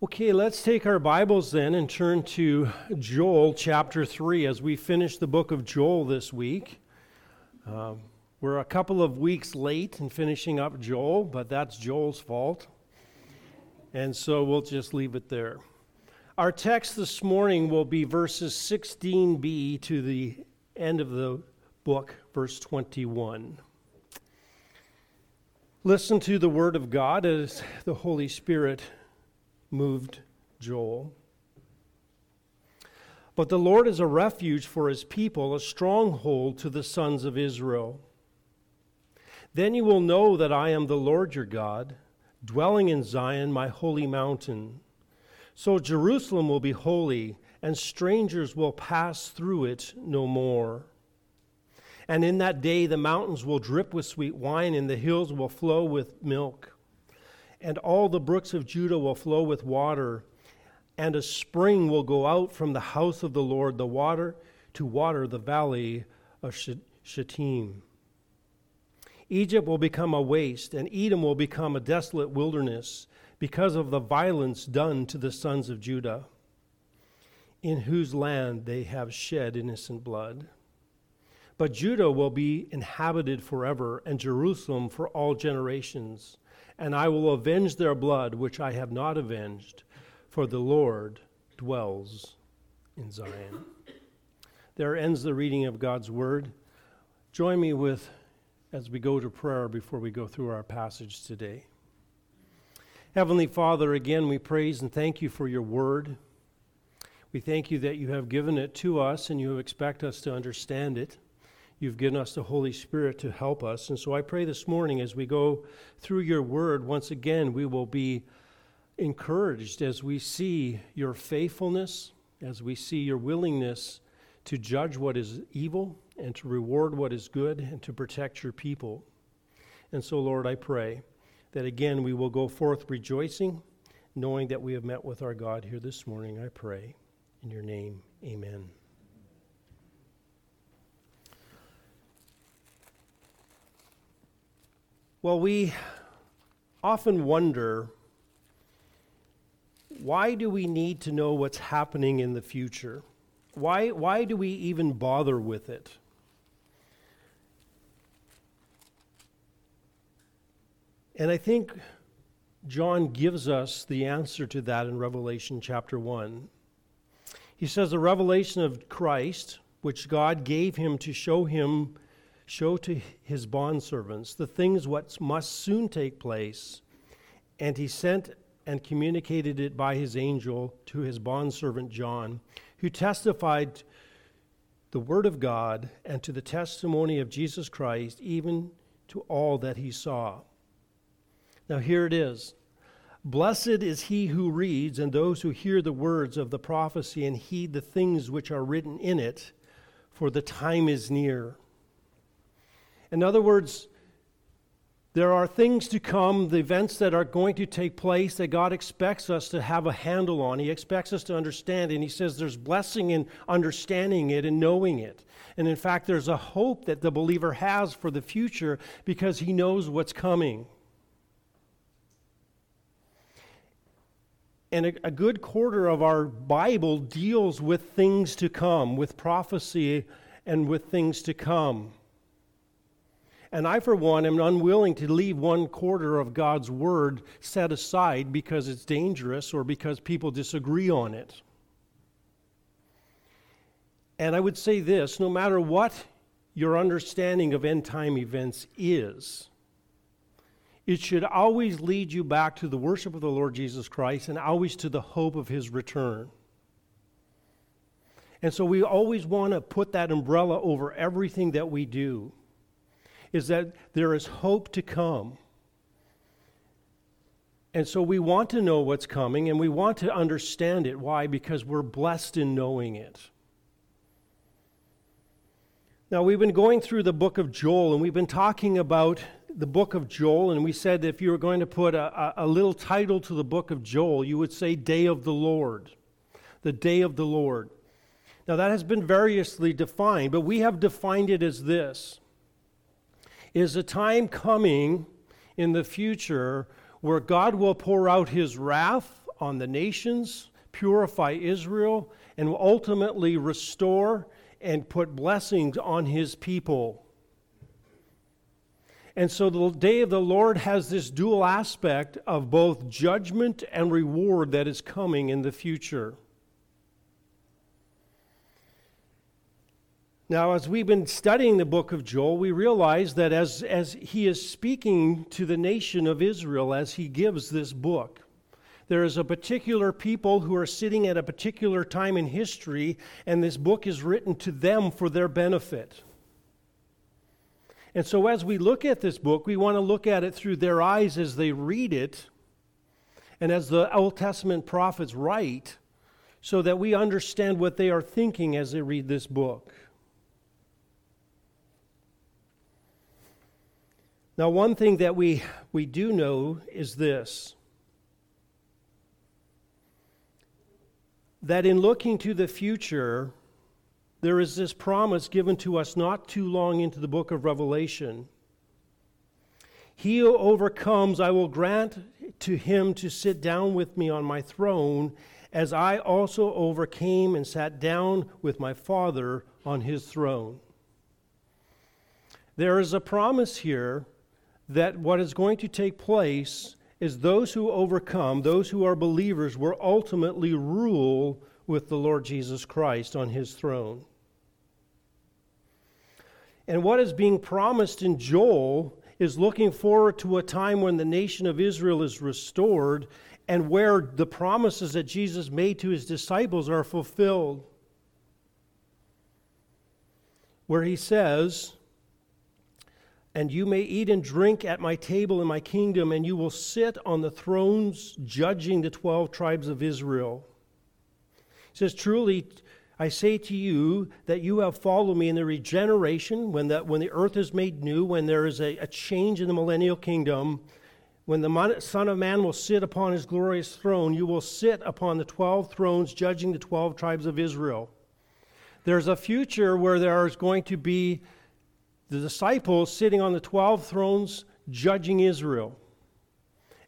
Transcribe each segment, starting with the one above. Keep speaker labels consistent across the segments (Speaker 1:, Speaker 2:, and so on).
Speaker 1: Okay, let's take our Bibles then and turn to Joel chapter 3 as we finish the book of Joel this week. Uh, we're a couple of weeks late in finishing up Joel, but that's Joel's fault. And so we'll just leave it there. Our text this morning will be verses 16b to the end of the book, verse 21. Listen to the word of God as the Holy Spirit moved Joel. But the Lord is a refuge for his people, a stronghold to the sons of Israel. Then you will know that I am the Lord your God, dwelling in Zion, my holy mountain. So Jerusalem will be holy, and strangers will pass through it no more. And in that day the mountains will drip with sweet wine, and the hills will flow with milk and all the brooks of Judah will flow with water, and a spring will go out from the house of the Lord, the water to water the valley of Shittim. Egypt will become a waste, and Edom will become a desolate wilderness because of the violence done to the sons of Judah, in whose land they have shed innocent blood. But Judah will be inhabited forever, and Jerusalem for all generations and I will avenge their blood, which I have not avenged, for the Lord dwells in Zion. There ends the reading of God's word. Join me with as we go to prayer before we go through our passage today. Heavenly Father, again we praise and thank you for your word. We thank you that you have given it to us and you expect us to understand it. You've given us the Holy Spirit to help us. And so I pray this morning as we go through your word, once again, we will be encouraged as we see your faithfulness, as we see your willingness to judge what is evil and to reward what is good and to protect your people. And so, Lord, I pray that again we will go forth rejoicing, knowing that we have met with our God here this morning. I pray. In your name, amen. Well, we often wonder why do we need to know what's happening in the future? Why, why do we even bother with it? And I think John gives us the answer to that in Revelation chapter 1. He says, The revelation of Christ, which God gave him to show him show to his bondservants the things what must soon take place. And he sent and communicated it by his angel to his bondservant John, who testified the word of God and to the testimony of Jesus Christ, even to all that he saw. Now, here it is. Blessed is he who reads and those who hear the words of the prophecy and heed the things which are written in it, for the time is near. In other words, there are things to come, the events that are going to take place that God expects us to have a handle on. He expects us to understand, and He says there's blessing in understanding it and knowing it. And in fact, there's a hope that the believer has for the future because he knows what's coming. And a, a good quarter of our Bible deals with things to come, with prophecy and with things to come. And I, for one, am unwilling to leave one quarter of God's word set aside because it's dangerous or because people disagree on it. And I would say this no matter what your understanding of end time events is, it should always lead you back to the worship of the Lord Jesus Christ and always to the hope of his return. And so we always want to put that umbrella over everything that we do is that there is hope to come. And so we want to know what's coming and we want to understand it. Why? Because we're blessed in knowing it. Now, we've been going through the book of Joel and we've been talking about the book of Joel. And we said that if you were going to put a, a, a little title to the book of Joel, you would say Day of the Lord. The Day of the Lord. Now, that has been variously defined, but we have defined it as this is a time coming in the future where God will pour out his wrath on the nations, purify Israel, and will ultimately restore and put blessings on his people. And so the day of the Lord has this dual aspect of both judgment and reward that is coming in the future. Now, as we've been studying the book of Joel, we realize that as, as he is speaking to the nation of Israel as he gives this book, there is a particular people who are sitting at a particular time in history, and this book is written to them for their benefit. And so, as we look at this book, we want to look at it through their eyes as they read it, and as the Old Testament prophets write, so that we understand what they are thinking as they read this book. Now, one thing that we, we do know is this that in looking to the future, there is this promise given to us not too long into the book of Revelation. He who overcomes, I will grant to him to sit down with me on my throne, as I also overcame and sat down with my Father on his throne. There is a promise here that what is going to take place is those who overcome, those who are believers, will ultimately rule with the Lord Jesus Christ on his throne. And what is being promised in Joel is looking forward to a time when the nation of Israel is restored and where the promises that Jesus made to his disciples are fulfilled. Where he says, and you may eat and drink at my table in my kingdom, and you will sit on the thrones judging the 12 tribes of Israel. He says, Truly, I say to you that you have followed me in the regeneration, when the, when the earth is made new, when there is a, a change in the millennial kingdom, when the Son of Man will sit upon his glorious throne, you will sit upon the 12 thrones judging the 12 tribes of Israel. There's a future where there is going to be the disciples sitting on the 12 thrones judging Israel.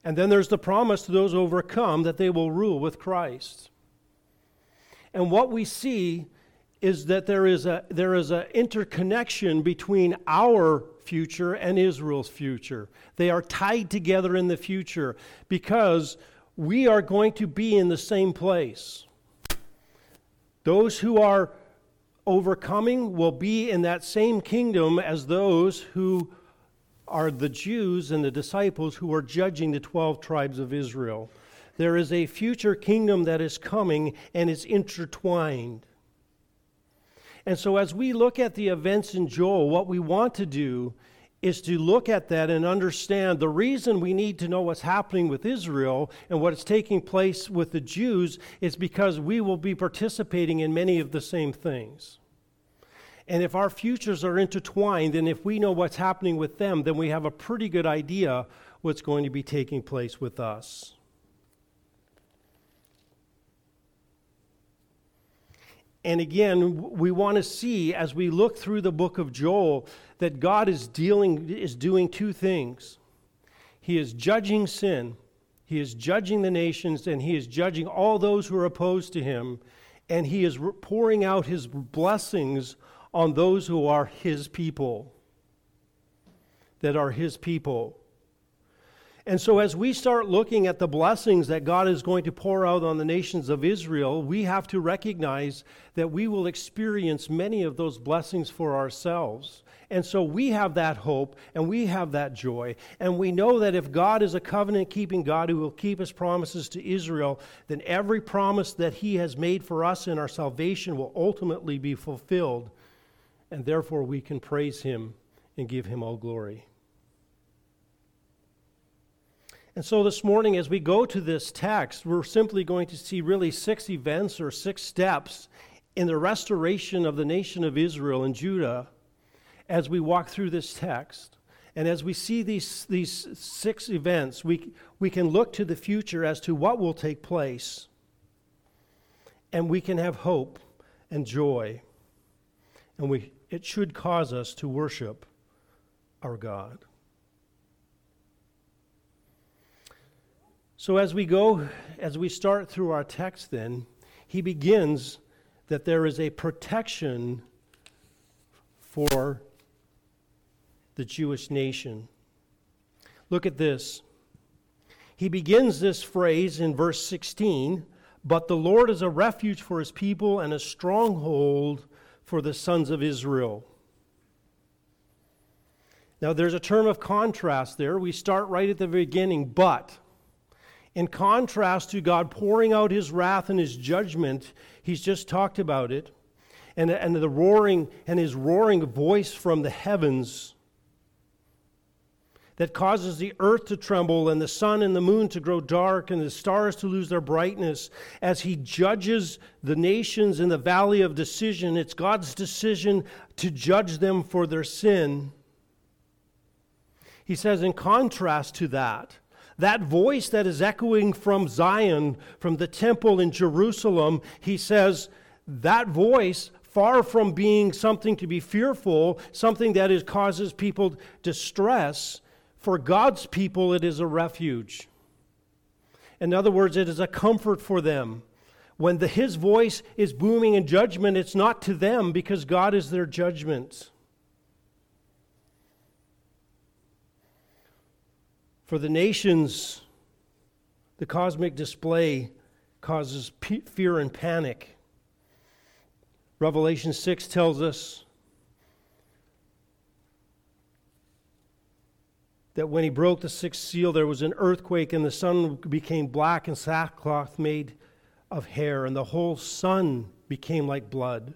Speaker 1: And then there's the promise to those overcome that they will rule with Christ. And what we see is that there is a there is an interconnection between our future and Israel's future. They are tied together in the future because we are going to be in the same place. Those who are overcoming will be in that same kingdom as those who are the Jews and the disciples who are judging the 12 tribes of Israel. There is a future kingdom that is coming and is intertwined. And so, as we look at the events in Joel, what we want to do is to look at that and understand the reason we need to know what's happening with Israel and what is taking place with the Jews is because we will be participating in many of the same things. And if our futures are intertwined, and if we know what's happening with them, then we have a pretty good idea what's going to be taking place with us. And again, we want to see as we look through the book of Joel that God is dealing is doing two things. He is judging sin, he is judging the nations, and he is judging all those who are opposed to him, and he is pouring out his blessings on those who are his people. That are his people. And so, as we start looking at the blessings that God is going to pour out on the nations of Israel, we have to recognize that we will experience many of those blessings for ourselves. And so, we have that hope and we have that joy. And we know that if God is a covenant keeping God who will keep his promises to Israel, then every promise that he has made for us in our salvation will ultimately be fulfilled. And therefore, we can praise him and give him all glory. And so this morning, as we go to this text, we're simply going to see really six events or six steps in the restoration of the nation of Israel and Judah as we walk through this text. And as we see these, these six events, we, we can look to the future as to what will take place. And we can have hope and joy. And we, it should cause us to worship our God. So as we go, as we start through our text, then, he begins that there is a protection for the Jewish nation. Look at this. He begins this phrase in verse 16 But the Lord is a refuge for his people and a stronghold for the sons of Israel. Now, there's a term of contrast there. We start right at the beginning, but. In contrast to God pouring out his wrath and his judgment, he's just talked about it, and, and the roaring and his roaring voice from the heavens that causes the earth to tremble and the sun and the moon to grow dark and the stars to lose their brightness as he judges the nations in the valley of decision. It's God's decision to judge them for their sin. He says, in contrast to that, that voice that is echoing from Zion, from the temple in Jerusalem, he says, that voice far from being something to be fearful, something that is, causes people distress, for God's people, it is a refuge. In other words, it is a comfort for them. When the, his voice is booming in judgment, it's not to them because God is their judgment. For the nations, the cosmic display causes fear and panic. Revelation 6 tells us that when he broke the sixth seal, there was an earthquake, and the sun became black and sackcloth made of hair, and the whole sun became like blood.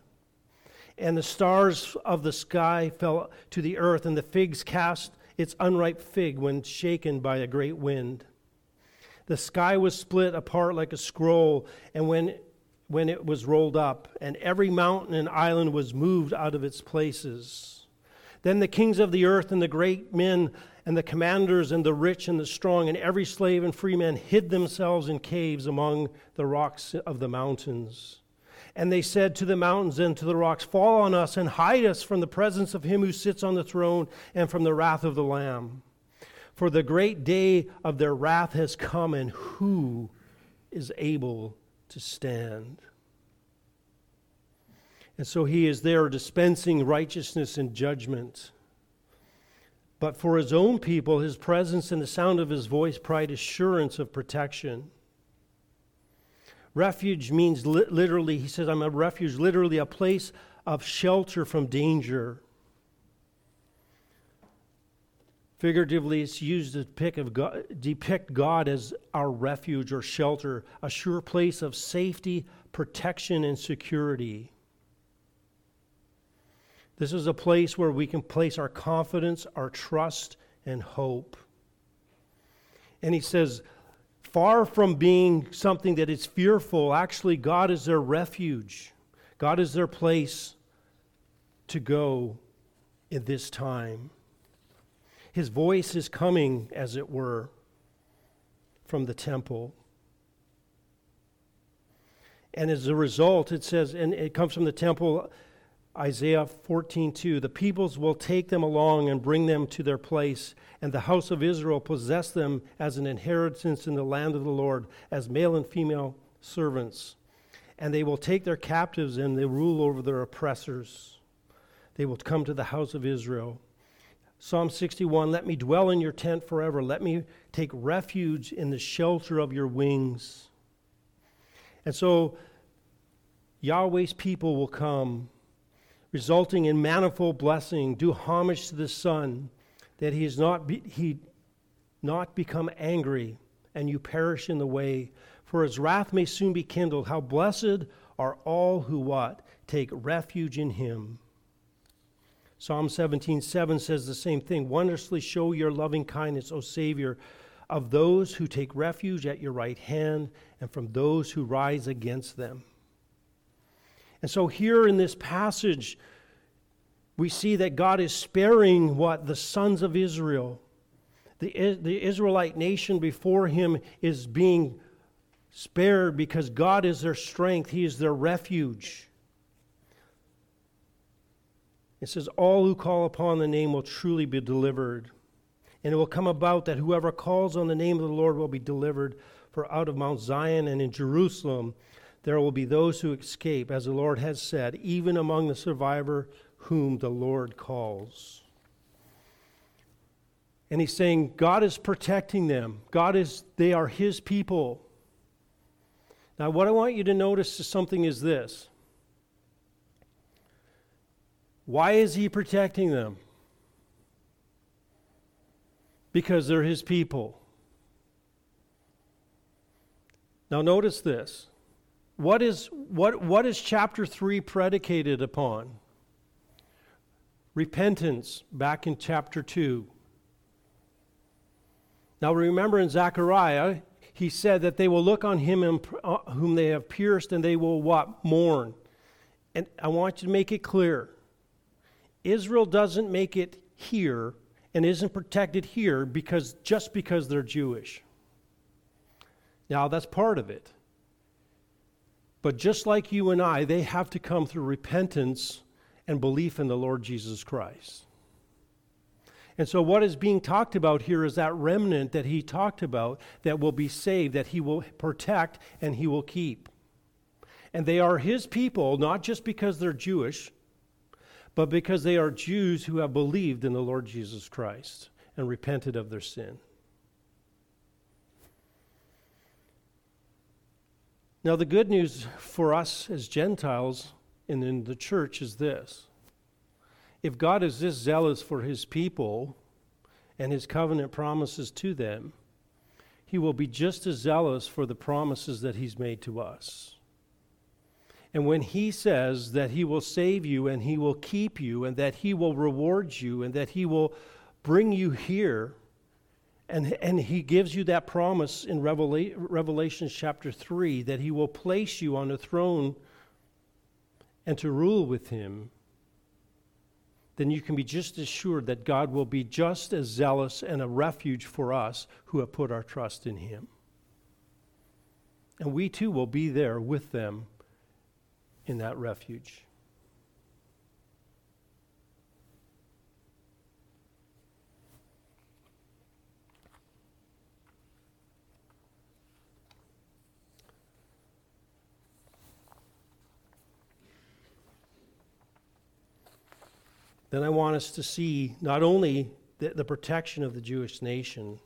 Speaker 1: And the stars of the sky fell to the earth, and the figs cast its unripe fig when shaken by a great wind. The sky was split apart like a scroll, and when, when it was rolled up, and every mountain and island was moved out of its places. Then the kings of the earth and the great men and the commanders and the rich and the strong and every slave and free man hid themselves in caves among the rocks of the mountains. And they said to the mountains and to the rocks, Fall on us and hide us from the presence of him who sits on the throne and from the wrath of the Lamb. For the great day of their wrath has come, and who is able to stand? And so he is there dispensing righteousness and judgment. But for his own people, his presence and the sound of his voice provide assurance of protection. Refuge means li- literally, he says, I'm a refuge, literally a place of shelter from danger. Figuratively, it's used to God, depict God as our refuge or shelter, a sure place of safety, protection, and security. This is a place where we can place our confidence, our trust, and hope. And he says, far from being something that is fearful, actually, God is their refuge. God is their place to go in this time. His voice is coming, as it were, from the temple. And as a result, it says, and it comes from the temple Isaiah 14:2 The peoples will take them along and bring them to their place and the house of Israel possess them as an inheritance in the land of the Lord as male and female servants. And they will take their captives and they rule over their oppressors. They will come to the house of Israel. Psalm 61 Let me dwell in your tent forever. Let me take refuge in the shelter of your wings. And so Yahweh's people will come resulting in manifold blessing. Do homage to the Son, that he is not be, he not become angry and you perish in the way. For his wrath may soon be kindled. How blessed are all who what? Take refuge in him. Psalm 17, 7 says the same thing. Wondrously show your loving kindness, O Savior, of those who take refuge at your right hand and from those who rise against them. And so, here in this passage, we see that God is sparing what? The sons of Israel. The, the Israelite nation before him is being spared because God is their strength, He is their refuge. It says, All who call upon the name will truly be delivered. And it will come about that whoever calls on the name of the Lord will be delivered. For out of Mount Zion and in Jerusalem there will be those who escape, as the Lord has said, even among the survivor whom the Lord calls. And he's saying God is protecting them. God is they are his people. Now what I want you to notice is something is this. Why is he protecting them? Because they're his people. Now notice this. What is what what is chapter 3 predicated upon? Repentance back in chapter 2. Now remember in Zechariah, he said that they will look on him uh, whom they have pierced and they will what? Mourn. And I want you to make it clear. Israel doesn't make it here and isn't protected here because just because they're Jewish. Now that's part of it. But just like you and I, they have to come through repentance and belief in the Lord Jesus Christ. And so, what is being talked about here is that remnant that he talked about that will be saved, that he will protect and he will keep. And they are his people, not just because they're Jewish, but because they are Jews who have believed in the Lord Jesus Christ and repented of their sin. Now, the good news for us as Gentiles and in the church is this if God is this zealous for his people and his covenant promises to them, he will be just as zealous for the promises that he's made to us. And when he says that he will save you and he will keep you and that he will reward you and that he will bring you here, and, and he gives you that promise in Revela- Revelation chapter 3 that he will place you on a throne and to rule with him then you can be just assured that God will be just as zealous and a refuge for us who have put our trust in Him. And we too will be there with them in that refuge. Then I want us to see not only the, the protection of the Jewish nation,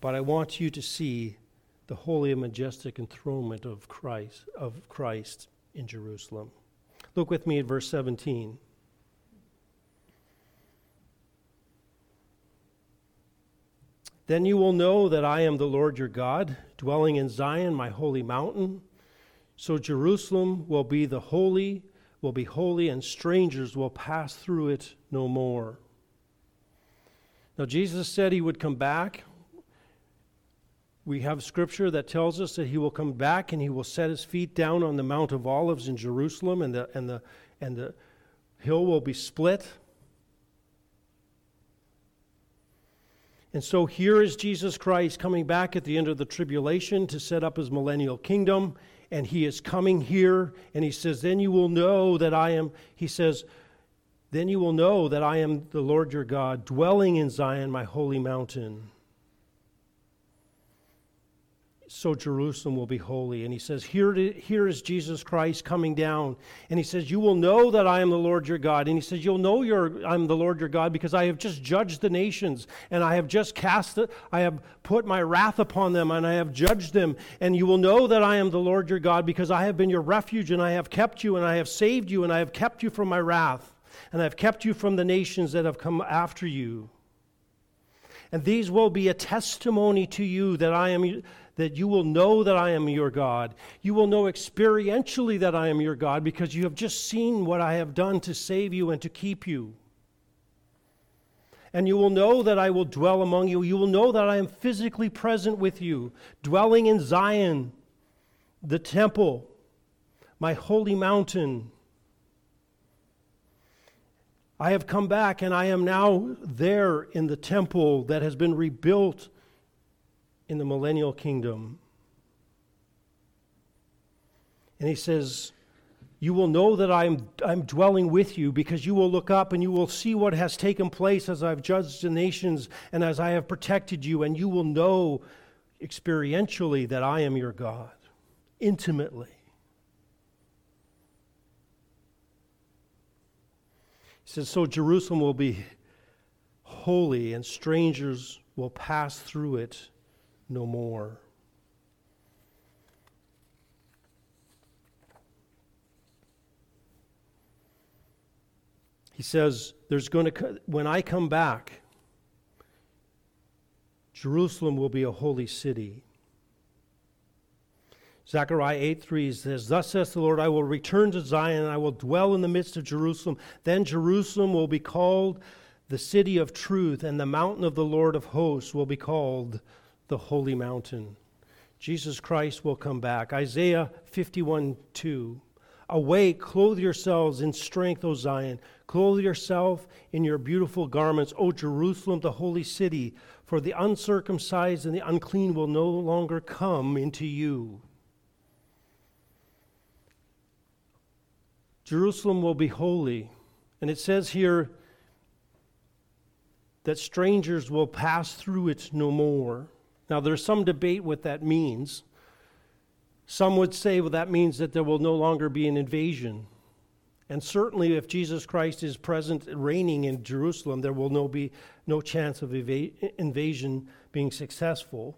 Speaker 1: but I want you to see the holy and majestic enthronement of Christ, of Christ in Jerusalem. Look with me at verse 17. Then you will know that I am the Lord your God, dwelling in Zion, my holy mountain. So Jerusalem will be the holy will be holy, and strangers will pass through it no more. Now, Jesus said he would come back. We have scripture that tells us that he will come back and he will set his feet down on the Mount of Olives in Jerusalem, and the, and the, and the hill will be split. And so here is Jesus Christ coming back at the end of the tribulation to set up his millennial kingdom and he is coming here and he says then you will know that i am he says then you will know that i am the lord your god dwelling in zion my holy mountain so Jerusalem will be holy. And he says, here, here is Jesus Christ coming down. And he says, You will know that I am the Lord your God. And he says, You'll know your, I'm the Lord your God because I have just judged the nations and I have just cast I have put my wrath upon them and I have judged them. And you will know that I am the Lord your God because I have been your refuge and I have kept you and I have saved you and I have kept you from my wrath and I have kept you from the nations that have come after you. And these will be a testimony to you that I am that you will know that I am your God. You will know experientially that I am your God because you have just seen what I have done to save you and to keep you. And you will know that I will dwell among you. You will know that I am physically present with you, dwelling in Zion, the temple, my holy mountain. I have come back and I am now there in the temple that has been rebuilt in the millennial kingdom. And he says, You will know that I'm, I'm dwelling with you because you will look up and you will see what has taken place as I've judged the nations and as I have protected you, and you will know experientially that I am your God, intimately. He says, So Jerusalem will be holy, and strangers will pass through it no more. He says, There's going to, when I come back, Jerusalem will be a holy city. Zechariah 8 3 says, Thus says the Lord, I will return to Zion, and I will dwell in the midst of Jerusalem. Then Jerusalem will be called the city of truth, and the mountain of the Lord of hosts will be called the holy mountain. Jesus Christ will come back. Isaiah 51 2. Awake, clothe yourselves in strength, O Zion. Clothe yourself in your beautiful garments, O Jerusalem, the holy city, for the uncircumcised and the unclean will no longer come into you. Jerusalem will be holy. And it says here that strangers will pass through it no more. Now, there's some debate what that means. Some would say, well, that means that there will no longer be an invasion. And certainly, if Jesus Christ is present, reigning in Jerusalem, there will no be no chance of eva- invasion being successful.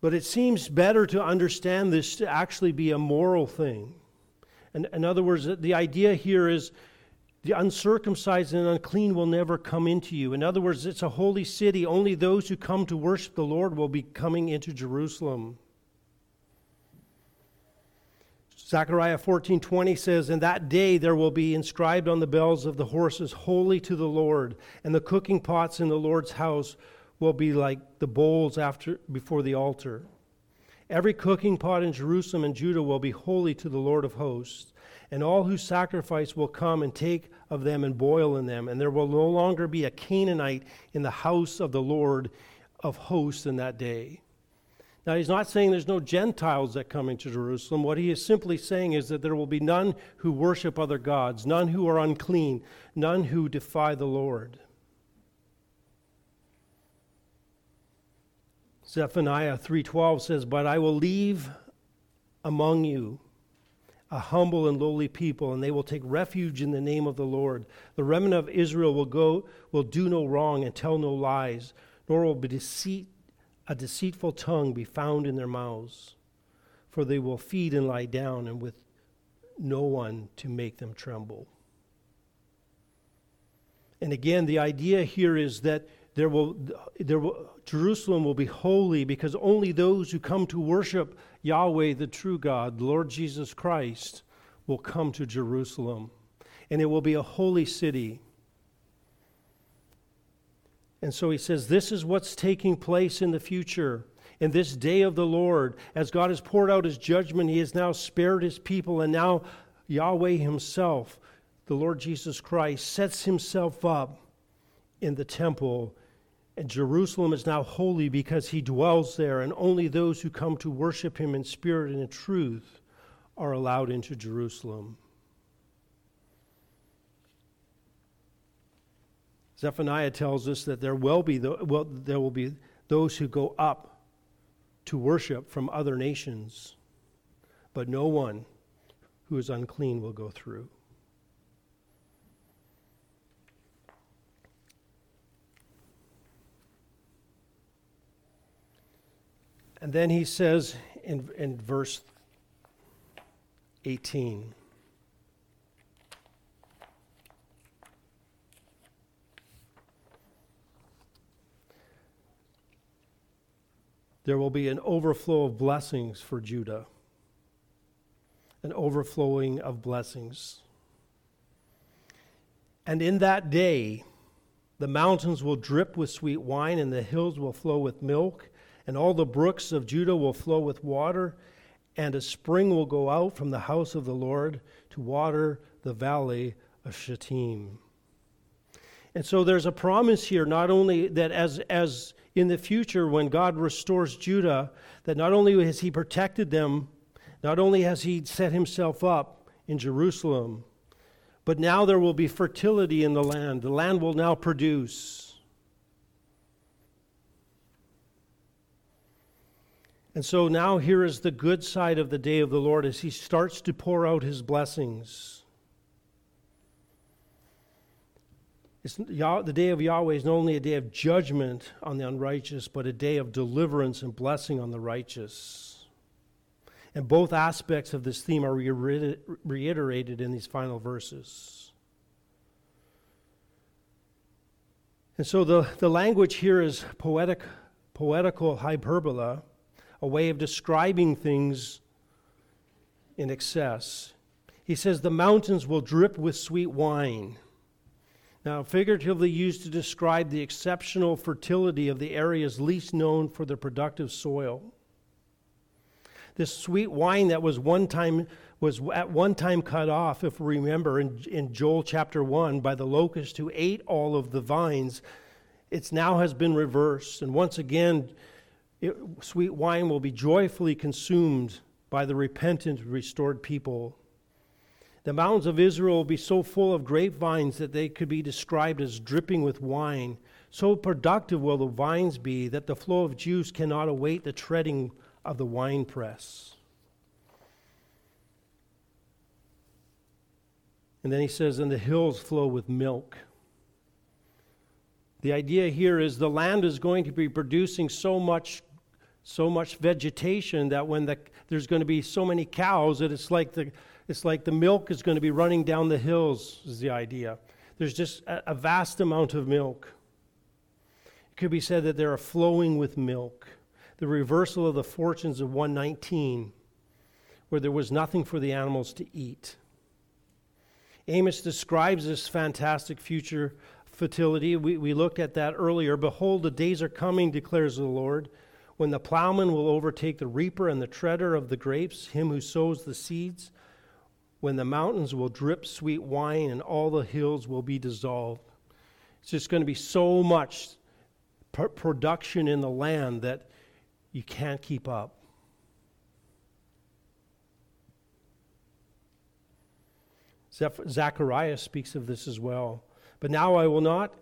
Speaker 1: But it seems better to understand this to actually be a moral thing. And in other words, the idea here is the uncircumcised and unclean will never come into you. In other words, it's a holy city. Only those who come to worship the Lord will be coming into Jerusalem. Zechariah 14:20 says, "In that day there will be inscribed on the bells of the horses, holy to the Lord, and the cooking pots in the Lord's house will be like the bowls after before the altar. Every cooking pot in Jerusalem and Judah will be holy to the Lord of hosts." And all who sacrifice will come and take of them and boil in them, and there will no longer be a Canaanite in the house of the Lord of hosts in that day. Now, he's not saying there's no Gentiles that come into Jerusalem. What he is simply saying is that there will be none who worship other gods, none who are unclean, none who defy the Lord. Zephaniah 3:12 says, "But I will leave among you a humble and lowly people, and they will take refuge in the name of the Lord. The remnant of Israel will go, will do no wrong and tell no lies, nor will deceit, a deceitful tongue be found in their mouths. For they will feed and lie down, and with no one to make them tremble. And again, the idea here is that there will, there will, Jerusalem will be holy because only those who come to worship Yahweh, the true God, Lord Jesus Christ, will come to Jerusalem. And it will be a holy city. And so he says, This is what's taking place in the future. In this day of the Lord, as God has poured out his judgment, he has now spared his people, and now Yahweh himself, the Lord Jesus Christ, sets himself up in the temple and Jerusalem is now holy because he dwells there, and only those who come to worship him in spirit and in truth are allowed into Jerusalem. Zephaniah tells us that there will be the, well, there will be those who go up to worship from other nations, but no one who is unclean will go through. And then he says in, in verse 18, there will be an overflow of blessings for Judah, an overflowing of blessings. And in that day, the mountains will drip with sweet wine, and the hills will flow with milk and all the brooks of Judah will flow with water, and a spring will go out from the house of the Lord to water the valley of Shittim. And so there's a promise here, not only that as, as in the future, when God restores Judah, that not only has He protected them, not only has He set Himself up in Jerusalem, but now there will be fertility in the land. The land will now produce. And so now here is the good side of the day of the Lord as he starts to pour out his blessings. It's, the day of Yahweh is not only a day of judgment on the unrighteous, but a day of deliverance and blessing on the righteous. And both aspects of this theme are reiterated in these final verses. And so the, the language here is poetic, poetical hyperbola a way of describing things in excess. He says, The mountains will drip with sweet wine. Now, figuratively used to describe the exceptional fertility of the areas least known for their productive soil. This sweet wine that was one time was at one time cut off, if we remember, in, in Joel chapter 1 by the locust who ate all of the vines, it now has been reversed. And once again, it, sweet wine will be joyfully consumed by the repentant, restored people. The mountains of Israel will be so full of grapevines that they could be described as dripping with wine. So productive will the vines be that the flow of juice cannot await the treading of the winepress. And then he says, and the hills flow with milk. The idea here is the land is going to be producing so much so much vegetation that when the, there's going to be so many cows that it's like the it's like the milk is going to be running down the hills is the idea. There's just a, a vast amount of milk. It could be said that they are flowing with milk. The reversal of the fortunes of 119 where there was nothing for the animals to eat. Amos describes this fantastic future fertility we, we looked at that earlier behold the days are coming declares the lord when the plowman will overtake the reaper and the treader of the grapes, him who sows the seeds, when the mountains will drip sweet wine and all the hills will be dissolved. It's just going to be so much pr- production in the land that you can't keep up. Zechariah speaks of this as well. But now I will not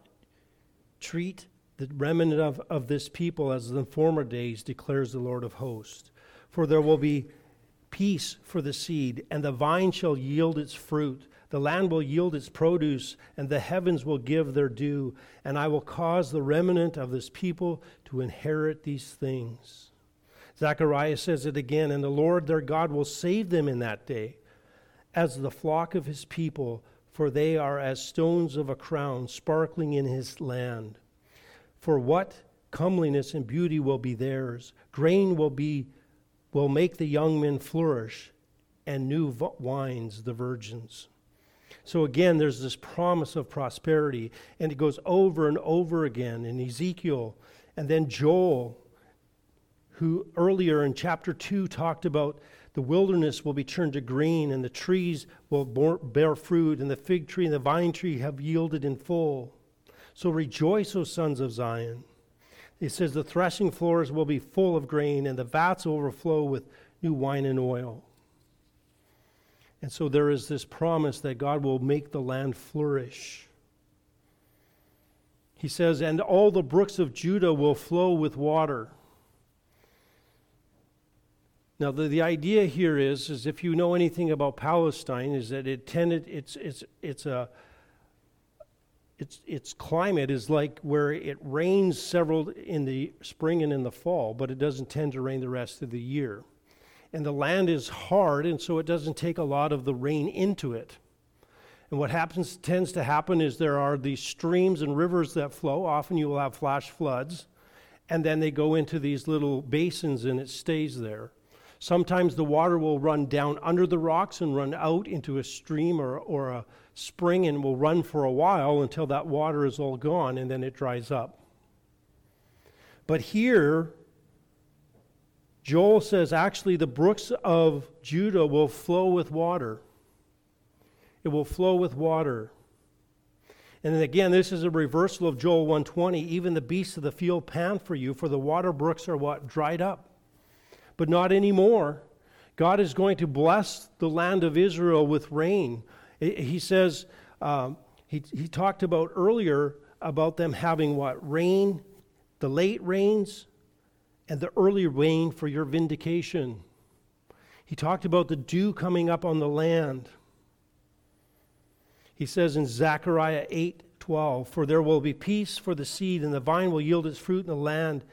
Speaker 1: treat the remnant of, of this people as in former days, declares the Lord of hosts. For there will be peace for the seed, and the vine shall yield its fruit. The land will yield its produce, and the heavens will give their due. And I will cause the remnant of this people to inherit these things. Zechariah says it again, and the Lord their God will save them in that day, as the flock of his people, for they are as stones of a crown sparkling in his land. For what comeliness and beauty will be theirs. Grain will be will make the young men flourish, and new wines the virgins. So again, there's this promise of prosperity, and it goes over and over again in Ezekiel, and then Joel, who earlier in chapter 2 talked about the wilderness will be turned to green, and the trees will bear fruit, and the fig tree and the vine tree have yielded in full. So rejoice, O sons of Zion. It says, The threshing floors will be full of grain, and the vats overflow with new wine and oil. And so there is this promise that God will make the land flourish. He says, And all the brooks of Judah will flow with water. Now, the, the idea here is, is if you know anything about Palestine, is that it tended, it's, it's, it's a, its, its climate is like where it rains several in the spring and in the fall, but it doesn't tend to rain the rest of the year. And the land is hard, and so it doesn't take a lot of the rain into it. And what happens tends to happen is there are these streams and rivers that flow. Often you will have flash floods, and then they go into these little basins and it stays there. Sometimes the water will run down under the rocks and run out into a stream or, or a spring and will run for a while until that water is all gone and then it dries up. But here, Joel says actually the brooks of Judah will flow with water. It will flow with water. And then again, this is a reversal of Joel 120. Even the beasts of the field pant for you, for the water brooks are what? Dried up but not anymore. God is going to bless the land of Israel with rain. He says, um, he, he talked about earlier about them having what? Rain, the late rains, and the early rain for your vindication. He talked about the dew coming up on the land. He says in Zechariah 8 12, For there will be peace for the seed, and the vine will yield its fruit in the land,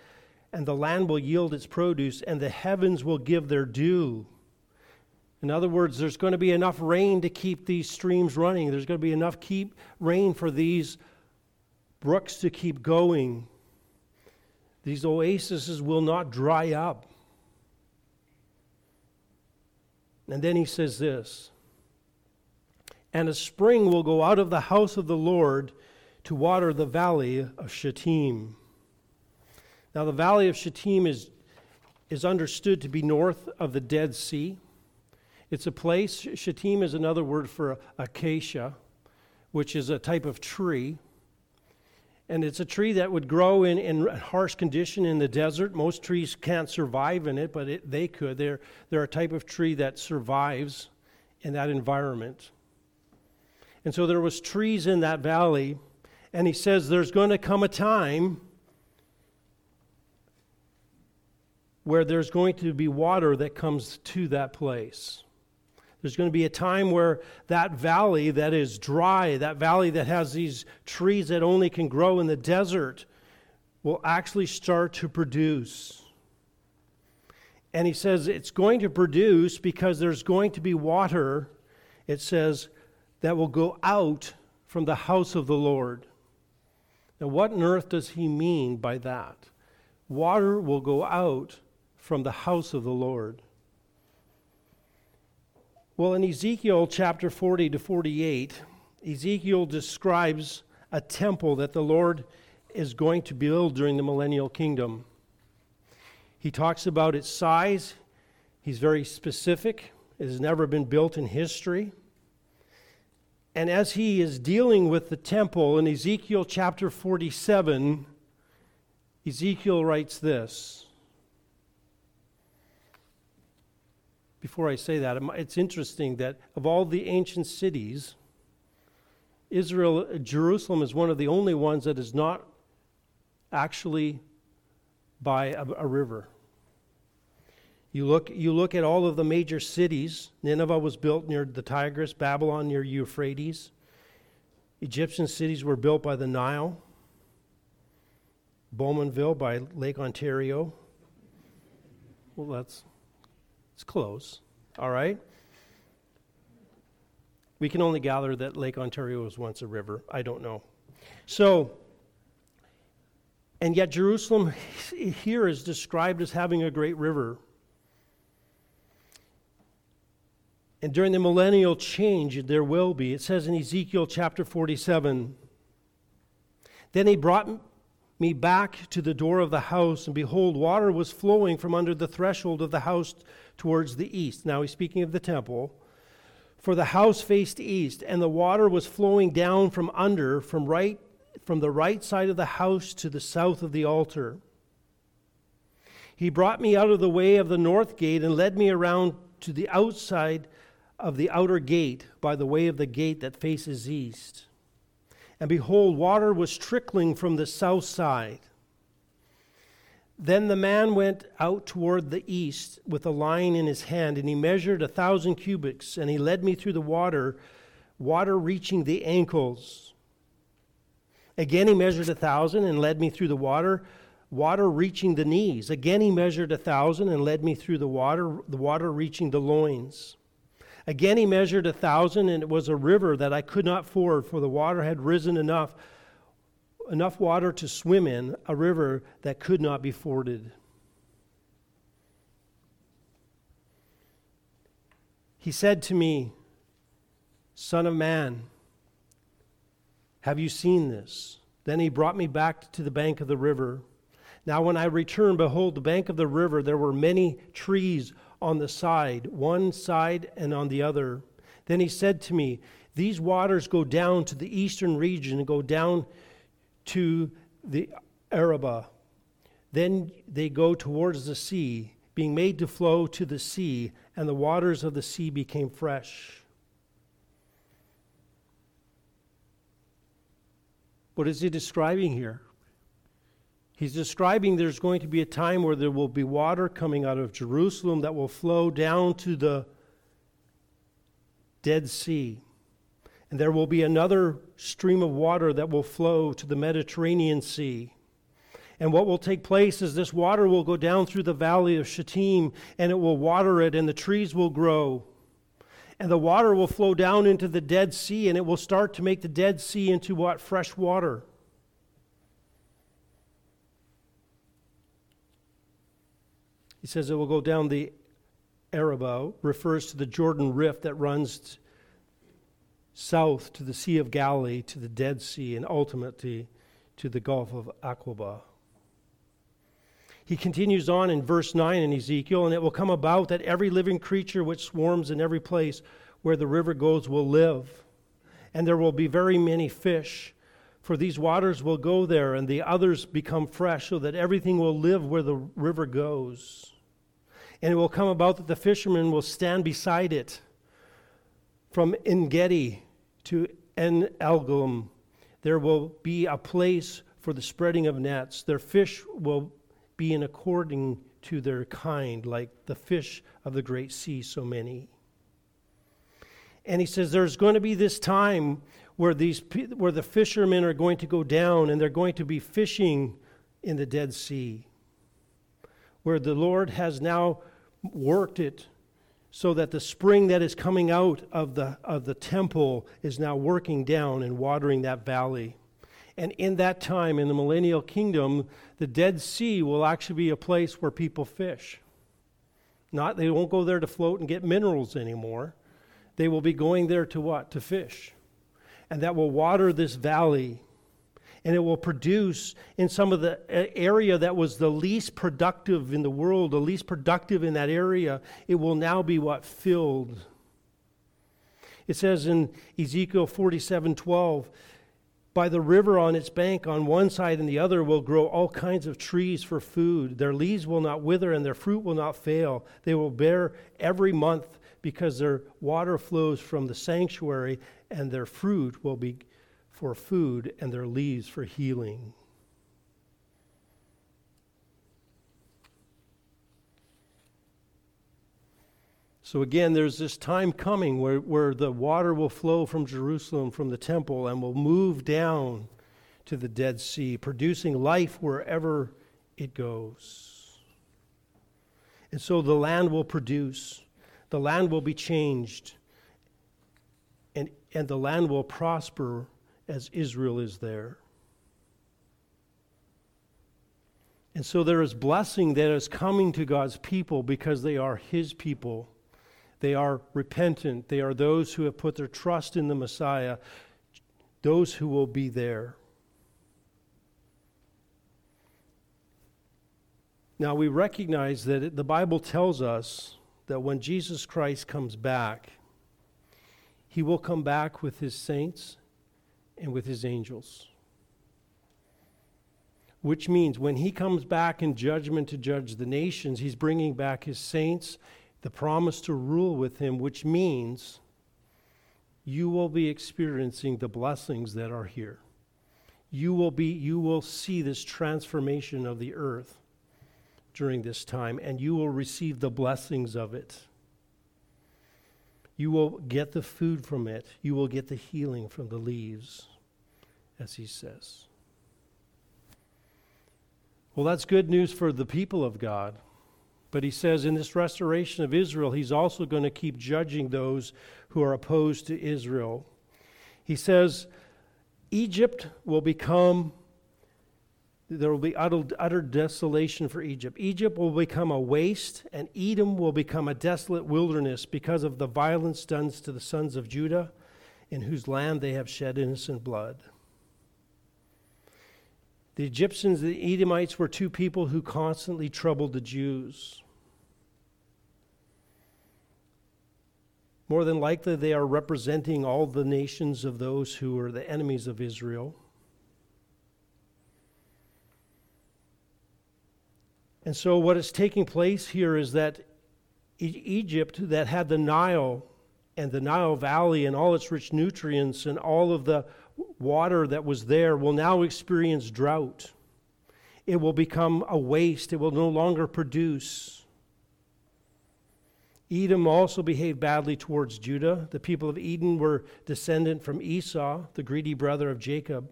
Speaker 1: and the land will yield its produce, and the heavens will give their due. In other words, there's going to be enough rain to keep these streams running. There's going to be enough keep rain for these brooks to keep going. These oases will not dry up. And then he says this And a spring will go out of the house of the Lord to water the valley of Shittim. Now, the valley of Shittim is, is understood to be north of the Dead Sea. It's a place, Shittim is another word for acacia, which is a type of tree. And it's a tree that would grow in, in harsh condition in the desert. Most trees can't survive in it, but it, they could. They're, they're a type of tree that survives in that environment. And so there was trees in that valley, and he says there's going to come a time where there's going to be water that comes to that place. There's going to be a time where that valley that is dry, that valley that has these trees that only can grow in the desert, will actually start to produce. And he says it's going to produce because there's going to be water, it says, that will go out from the house of the Lord. Now, what on earth does he mean by that? Water will go out from the house of the Lord. Well, in Ezekiel chapter 40 to 48, Ezekiel describes a temple that the Lord is going to build during the millennial kingdom. He talks about its size. He's very specific. It has never been built in history. And as he is dealing with the temple in Ezekiel chapter 47, Ezekiel writes this before I say that, it's interesting that of all the ancient cities, Israel, uh, Jerusalem is one of the only ones that is not actually by a, a river. You look, you look at all of the major cities. Nineveh was built near the Tigris, Babylon near Euphrates. Egyptian cities were built by the Nile, Bowmanville by Lake Ontario. Well, that's it's close, all right? We can only gather that Lake Ontario was once a river. I don't know. So, and yet Jerusalem here is described as having a great river. And during the millennial change, there will be. It says in Ezekiel chapter 47 Then he brought me back to the door of the house, and behold, water was flowing from under the threshold of the house towards the east. Now he's speaking of the temple. For the house faced east, and the water was flowing down from under, from right from the right side of the house to the south of the altar. He brought me out of the way of the north gate and led me around to the outside of the outer gate by the way of the gate that faces east. And behold, water was trickling from the south side. Then the man went out toward the east with a line in his hand, and he measured a thousand cubits, and he led me through the water, water reaching the ankles. Again, he measured a thousand and led me through the water, water reaching the knees. Again, he measured a thousand and led me through the water, the water reaching the loins. Again, he measured a thousand, and it was a river that I could not ford, for the water had risen enough enough water to swim in, a river that could not be forded. He said to me, Son of man, have you seen this? Then he brought me back to the bank of the river. Now, when I returned, behold, the bank of the river, there were many trees on the side, one side and on the other. Then he said to me, These waters go down to the eastern region and go down to the Arabah. Then they go towards the sea, being made to flow to the sea, and the waters of the sea became fresh. What is he describing here? He's describing there's going to be a time where there will be water coming out of Jerusalem that will flow down to the Dead Sea. And there will be another stream of water that will flow to the Mediterranean Sea. And what will take place is this water will go down through the valley of Shittim and it will water it, and the trees will grow. And the water will flow down into the Dead Sea, and it will start to make the Dead Sea into what? Fresh water. He says it will go down the Arabah, refers to the Jordan Rift that runs south to the Sea of Galilee, to the Dead Sea, and ultimately to the Gulf of Aqaba. He continues on in verse 9 in Ezekiel, and it will come about that every living creature which swarms in every place where the river goes will live, and there will be very many fish. For these waters will go there, and the others become fresh, so that everything will live where the river goes. And it will come about that the fishermen will stand beside it. From Engedi to En Eglaim, there will be a place for the spreading of nets. Their fish will be in according to their kind, like the fish of the great sea, so many. And he says there's going to be this time where these where the fishermen are going to go down and they're going to be fishing in the Dead Sea, where the Lord has now worked it so that the spring that is coming out of the of the temple is now working down and watering that valley. And in that time, in the millennial kingdom, the Dead Sea will actually be a place where people fish. Not, they won't go there to float and get minerals anymore. They will be going there to what? To fish. And that will water this valley. And it will produce in some of the uh, area that was the least productive in the world, the least productive in that area, it will now be what? Filled. It says in Ezekiel 47 12, by the river on its bank, on one side and the other, will grow all kinds of trees for food. Their leaves will not wither, and their fruit will not fail. They will bear every month because their water flows from the sanctuary, and their fruit will be for food, and their leaves for healing. So again, there's this time coming where, where the water will flow from Jerusalem, from the temple, and will move down to the Dead Sea, producing life wherever it goes. And so the land will produce, the land will be changed, and, and the land will prosper as Israel is there. And so there is blessing that is coming to God's people because they are His people they are repentant. They are those who have put their trust in the Messiah, those who will be there. Now, we recognize that it, the Bible tells us that when Jesus Christ comes back, he will come back with his saints and with his angels. Which means when he comes back in judgment to judge the nations, he's bringing back his saints the promise to rule with him, which means you will be experiencing the blessings that are here. You will be you will see this transformation of the earth during this time and you will receive the blessings of it. You will get the food from it. You will get the healing from the leaves as he says. Well, that's good news for the people of God. But he says in this restoration of Israel, he's also going to keep judging those who are opposed to Israel. He says, Egypt will become, there will be utter, utter desolation for Egypt. Egypt will become a waste, and Edom will become a desolate wilderness because of the violence done to the sons of Judah, in whose land they have shed innocent blood. The Egyptians, the Edomites, were two people who constantly troubled the Jews. More than likely, they are representing all the nations of those who are the enemies of Israel. And so, what is taking place here is that Egypt, that had the Nile and the Nile Valley and all its rich nutrients and all of the water that was there will now experience drought. it will become a waste, it will no longer produce. Edom also behaved badly towards Judah. The people of Edom were descendant from Esau, the greedy brother of Jacob,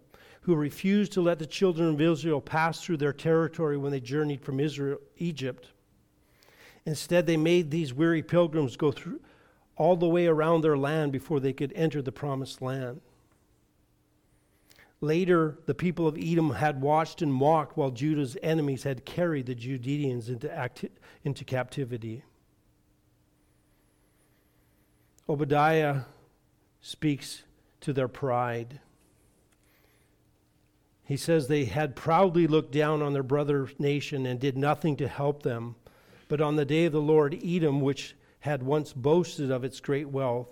Speaker 1: who refused to let the children of Israel pass through their territory when they journeyed from Israel, Egypt. Instead, they made these weary pilgrims go through all the way around their land before they could enter the promised land. Later, the people of Edom had watched and mocked while Judah's enemies had carried the Judeans into, acti- into captivity. Obadiah speaks to their pride. He says they had proudly looked down on their brother nation and did nothing to help them. But on the day of the Lord, Edom, which had once boasted of its great wealth,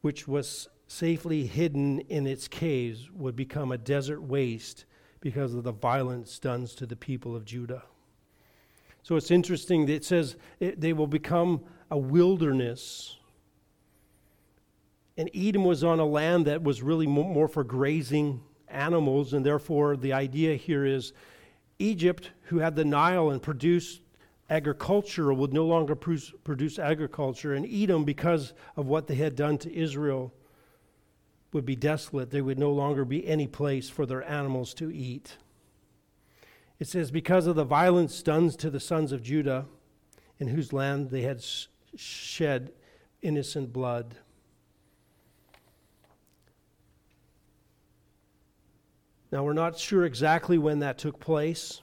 Speaker 1: which was safely hidden in its caves, would become a desert waste because of the violence done to the people of Judah. So it's interesting that it says it, they will become a wilderness. And Edom was on a land that was really more for grazing animals, and therefore the idea here is Egypt, who had the Nile and produced agriculture, would no longer produce agriculture, and Edom, because of what they had done to Israel, would be desolate. There would no longer be any place for their animals to eat. It says, Because of the violence done to the sons of Judah, in whose land they had shed innocent blood. Now, we're not sure exactly when that took place,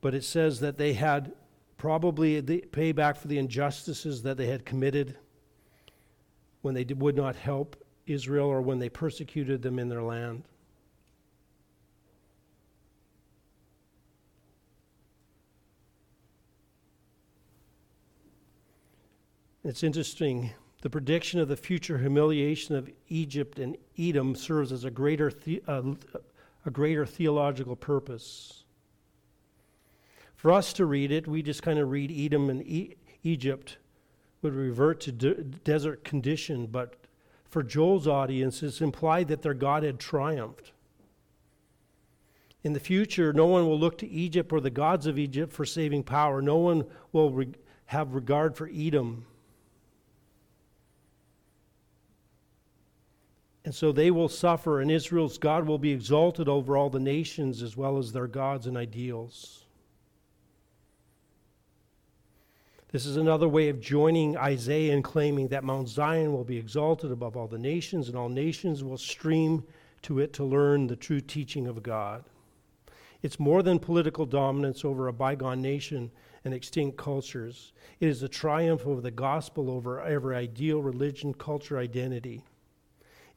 Speaker 1: but it says that they had probably the payback for the injustices that they had committed when they would not help Israel or when they persecuted them in their land. It's interesting the prediction of the future humiliation of Egypt and Edom serves as a greater, the, uh, a greater theological purpose. For us to read it, we just kind of read Edom and e- Egypt would revert to de- desert condition, but for Joel's audience, it's implied that their God had triumphed. In the future, no one will look to Egypt or the gods of Egypt for saving power. No one will re- have regard for Edom And so they will suffer, and Israel's God will be exalted over all the nations as well as their gods and ideals. This is another way of joining Isaiah in claiming that Mount Zion will be exalted above all the nations, and all nations will stream to it to learn the true teaching of God. It's more than political dominance over a bygone nation and extinct cultures. It is a triumph of the gospel over every ideal, religion, culture, identity.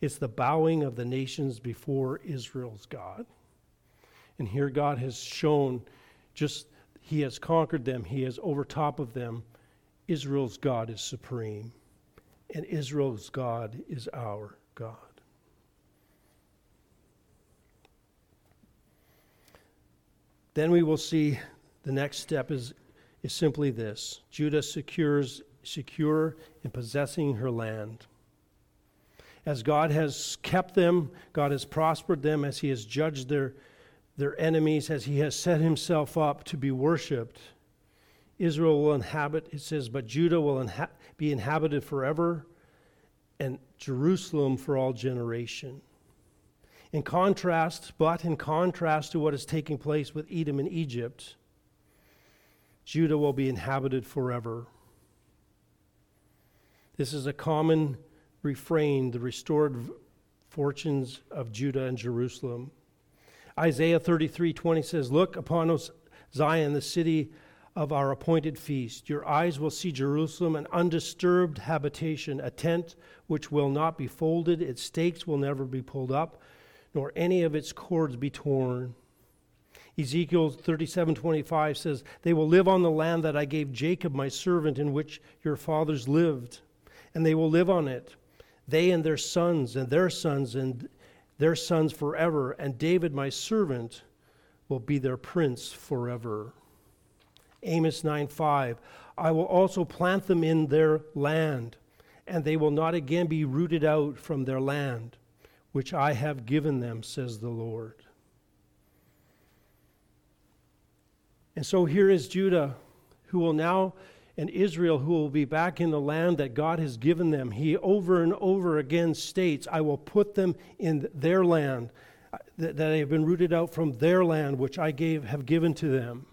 Speaker 1: It's the bowing of the nations before Israel's God. And here God has shown just, He has conquered them, He is over top of them. Israel's God is supreme, and Israel's God is our God. Then we will see the next step is, is simply this Judah secures secure in possessing her land as God has kept them, God has prospered them, as He has judged their, their enemies, as He has set Himself up to be worshiped. Israel will inhabit, it says, but Judah will inha- be inhabited forever, and Jerusalem for all generation. In contrast, but in contrast to what is taking place with Edom and Egypt, Judah will be inhabited forever. This is a common refrain the restored fortunes of Judah and Jerusalem. Isaiah 33 20 says, Look upon us, Zion, the city of our appointed feast. Your eyes will see Jerusalem, an undisturbed habitation, a tent which will not be folded, its stakes will never be pulled up, nor any of its cords be torn. Ezekiel 37:25 says, "They will live on the land that I gave Jacob my servant in which your fathers lived, and they will live on it they and their sons and their sons and their sons forever, and David my servant will be their prince forever. Amos nine five. I will also plant them in their land, and they will not again be rooted out from their land, which I have given them, says the Lord. And so here is Judah, who will now and Israel, who will be back in the land that God has given them. He over and over again states, I will put them in their land, uh, that, they have been rooted out from their land, which I gave, have given to them.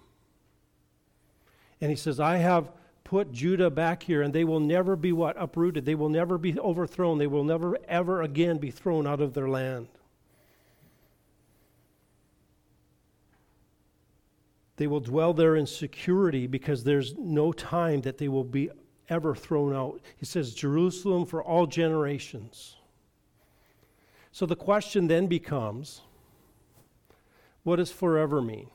Speaker 1: And he says, I have put Judah back here, and they will never be what? Uprooted. They will never be overthrown. They will never, ever again be thrown out of their land. They will dwell there in security because there's no time that they will be ever thrown out. He says, Jerusalem for all generations. So the question then becomes what does forever mean?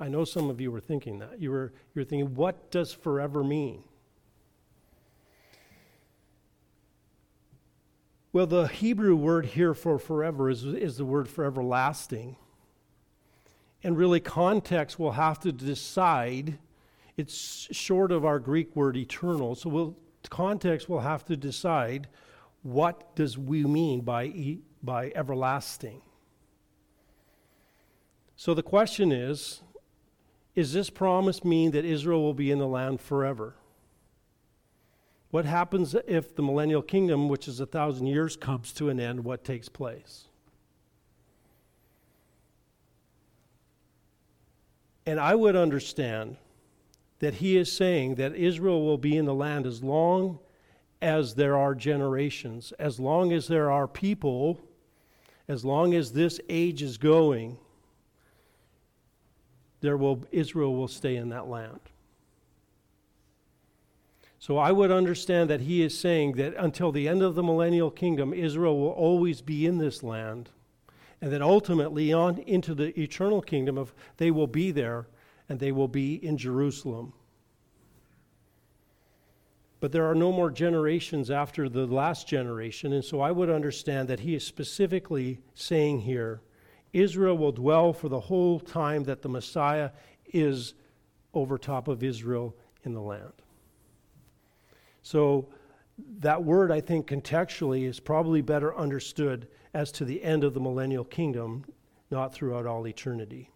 Speaker 1: I know some of you were thinking that. You were, you were thinking, what does forever mean? Well, the Hebrew word here for forever is, is the word for everlasting. And really, context will have to decide. It's short of our Greek word eternal. So, we'll, context will have to decide what does we mean by, by everlasting. So the question is is this promise mean that Israel will be in the land forever? What happens if the millennial kingdom, which is a thousand years, comes to an end? What takes place? And I would understand that he is saying that Israel will be in the land as long as there are generations, as long as there are people, as long as this age is going there will, Israel will stay in that land. So I would understand that he is saying that until the end of the millennial kingdom, Israel will always be in this land. And that ultimately on into the eternal kingdom of they will be there and they will be in Jerusalem. But there are no more generations after the last generation, and so I would understand that he is specifically saying here Israel will dwell for the whole time that the Messiah is over top of Israel in the land. So, that word, I think, contextually is probably better understood as to the end of the millennial kingdom, not throughout all eternity.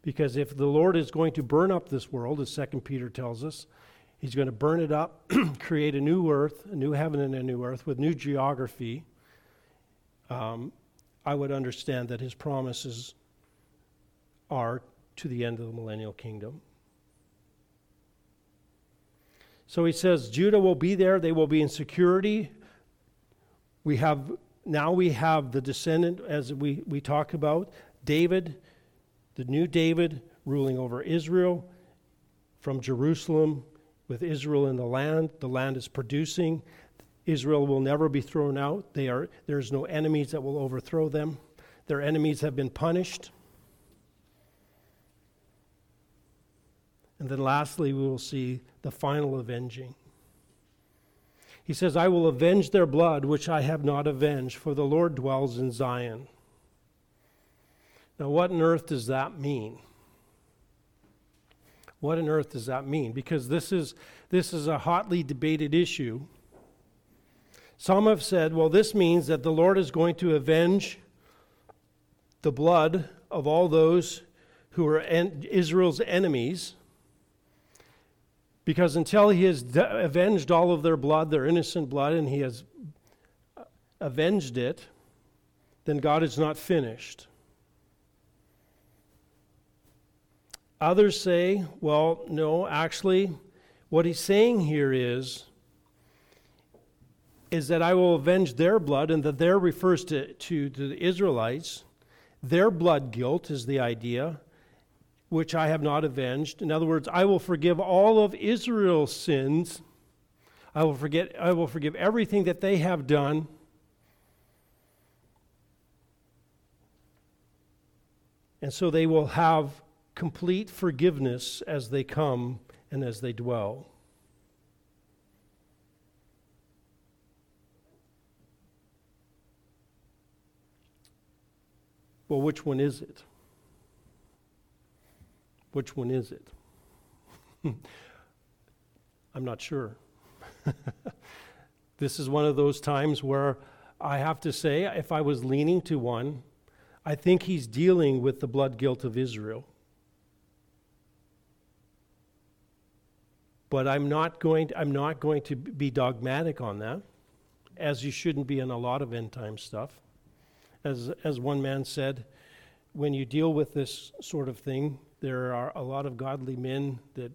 Speaker 1: Because if the Lord is going to burn up this world, as 2 Peter tells us, he's going to burn it up, create a new earth, a new heaven and a new earth with new geography. Um, I would understand that his promises are to the end of the millennial kingdom. So he says, Judah will be there, they will be in security. We have now we have the descendant, as we, we talk about, David, the new David ruling over Israel from Jerusalem with Israel in the land. The land is producing. Israel will never be thrown out. They are, there's no enemies that will overthrow them. Their enemies have been punished. And then lastly, we will see the final avenging. He says, I will avenge their blood, which I have not avenged, for the Lord dwells in Zion. Now, what on earth does that mean? What on earth does that mean? Because this is, this is a hotly debated issue. Some have said, well, this means that the Lord is going to avenge the blood of all those who are en- Israel's enemies. Because until he has de- avenged all of their blood, their innocent blood, and he has uh, avenged it, then God is not finished. Others say, well, no, actually, what he's saying here is is that I will avenge their blood, and that there refers to, to, to the Israelites. Their blood guilt is the idea, which I have not avenged. In other words, I will forgive all of Israel's sins. I will forget I will forgive everything that they have done. And so they will have complete forgiveness as they come and as they dwell. Well, which one is it? Which one is it? I'm not sure. this is one of those times where I have to say, if I was leaning to one, I think he's dealing with the blood guilt of Israel. but I'm not going to, I'm not going to be dogmatic on that, as you shouldn't be in a lot of end time stuff. As, as one man said, when you deal with this sort of thing, there are a lot of godly men that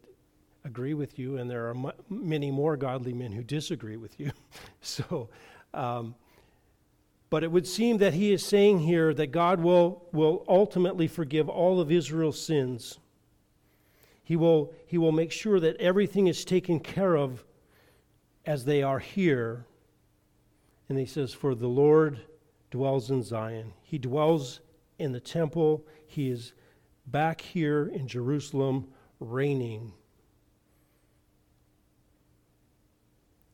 Speaker 1: agree with you, and there are m- many more godly men who disagree with you. so, um, but it would seem that he is saying here that God will, will ultimately forgive all of Israel's sins. He will, he will make sure that everything is taken care of as they are here. And he says, For the Lord dwells in Zion. He dwells in the temple. He is back here in Jerusalem reigning.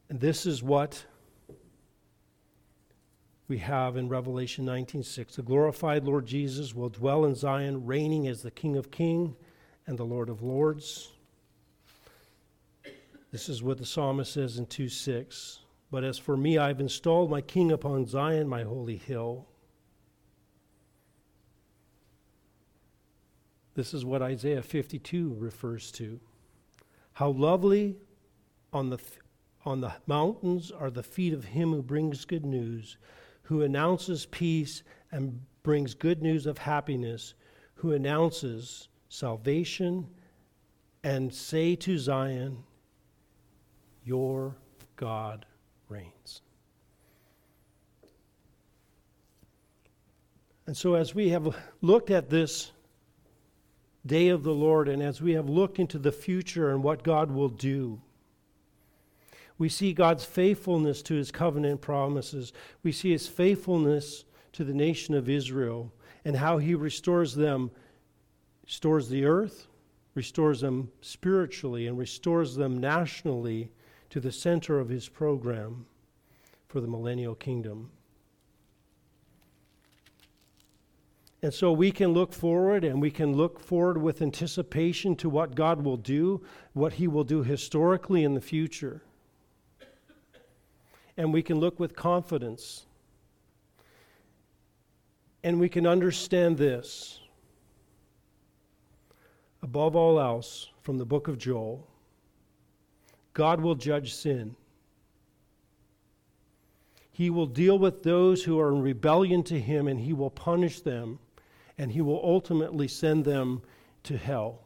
Speaker 1: And this is what we have in Revelation 19:6. The glorified Lord Jesus will dwell in Zion, reigning as the King of Kings and the Lord of Lords. This is what the psalmist says in 2:6. But as for me, I've installed my king upon Zion, my holy hill. This is what Isaiah 52 refers to. How lovely on the, on the mountains are the feet of him who brings good news, who announces peace and brings good news of happiness, who announces salvation and say to Zion, Your God reigns. And so, as we have looked at this day of the Lord, and as we have looked into the future and what God will do, we see God's faithfulness to his covenant promises. We see his faithfulness to the nation of Israel and how he restores them, restores the earth, restores them spiritually, and restores them nationally to the center of his program for the millennial kingdom. And so we can look forward and we can look forward with anticipation to what God will do, what He will do historically in the future. And we can look with confidence. And we can understand this. Above all else, from the book of Joel, God will judge sin. He will deal with those who are in rebellion to Him and He will punish them and he will ultimately send them to hell.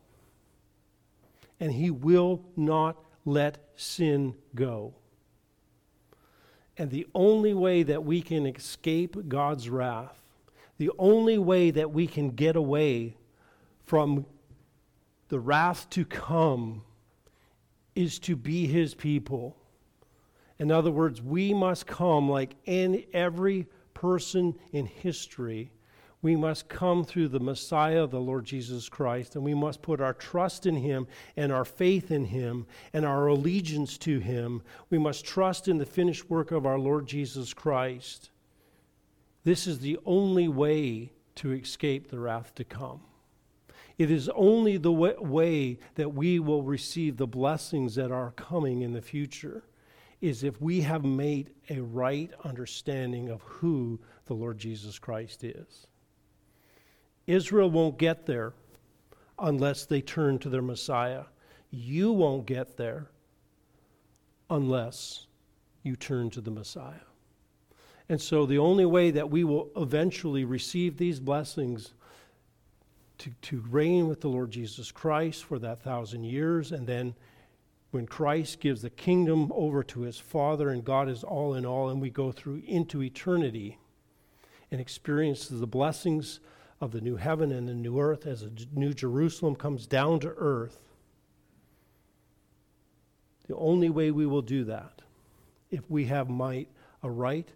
Speaker 1: And he will not let sin go. And the only way that we can escape God's wrath, the only way that we can get away from the wrath to come, is to be his people. In other words, we must come like in every person in history we must come through the Messiah, the Lord Jesus Christ, and we must put our trust in Him and our faith in Him and our allegiance to Him. We must trust in the finished work of our Lord Jesus Christ. This is the only way to escape the wrath to come. It is only the way that we will receive the blessings that are coming in the future is if we have made a right understanding of who the Lord Jesus Christ is. Israel won't get there unless they turn to their Messiah. You won't get there unless you turn to the Messiah. And so the only way that we will eventually receive these blessings to, to reign with the Lord Jesus Christ for that thousand years, and then when Christ gives the kingdom over to his Father and God is all in all, and we go through into eternity and experience the blessings of the new heaven and the new earth as a new Jerusalem comes down to earth. The only way we will do that if we have might a right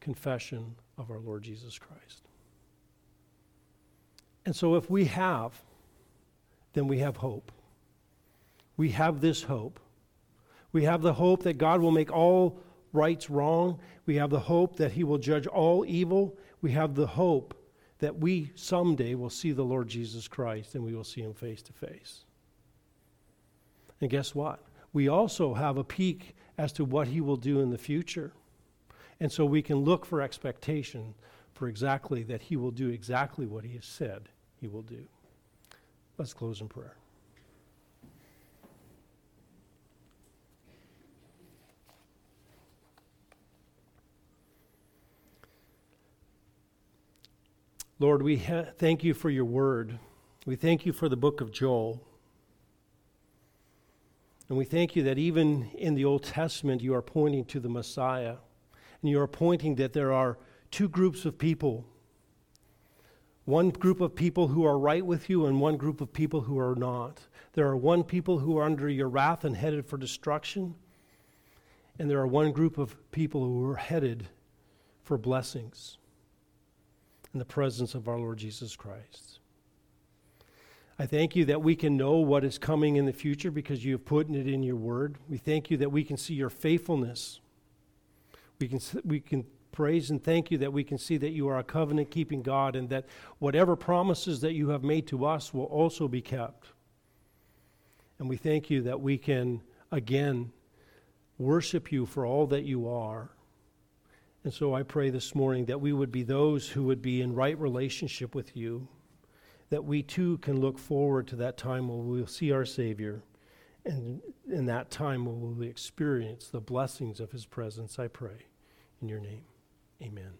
Speaker 1: confession of our Lord Jesus Christ. And so if we have, then we have hope. We have this hope. We have the hope that God will make all rights wrong. We have the hope that He will judge all evil. We have the hope that we someday will see the Lord Jesus Christ and we will see him face to face. And guess what? We also have a peek as to what he will do in the future. And so we can look for expectation for exactly that he will do exactly what he has said he will do. Let's close in prayer. Lord, we ha- thank you for your word. We thank you for the book of Joel. And we thank you that even in the Old Testament, you are pointing to the Messiah. And you are pointing that there are two groups of people one group of people who are right with you, and one group of people who are not. There are one people who are under your wrath and headed for destruction, and there are one group of people who are headed for blessings in the presence of our Lord Jesus Christ. I thank you that we can know what is coming in the future because you have put it in your word. We thank you that we can see your faithfulness. We can, we can praise and thank you that we can see that you are a covenant keeping God and that whatever promises that you have made to us will also be kept. And we thank you that we can again worship you for all that you are. And so I pray this morning that we would be those who would be in right relationship with you that we too can look forward to that time when we'll see our Savior. And in that time, we will experience the blessings of his presence, I pray. In your name, amen.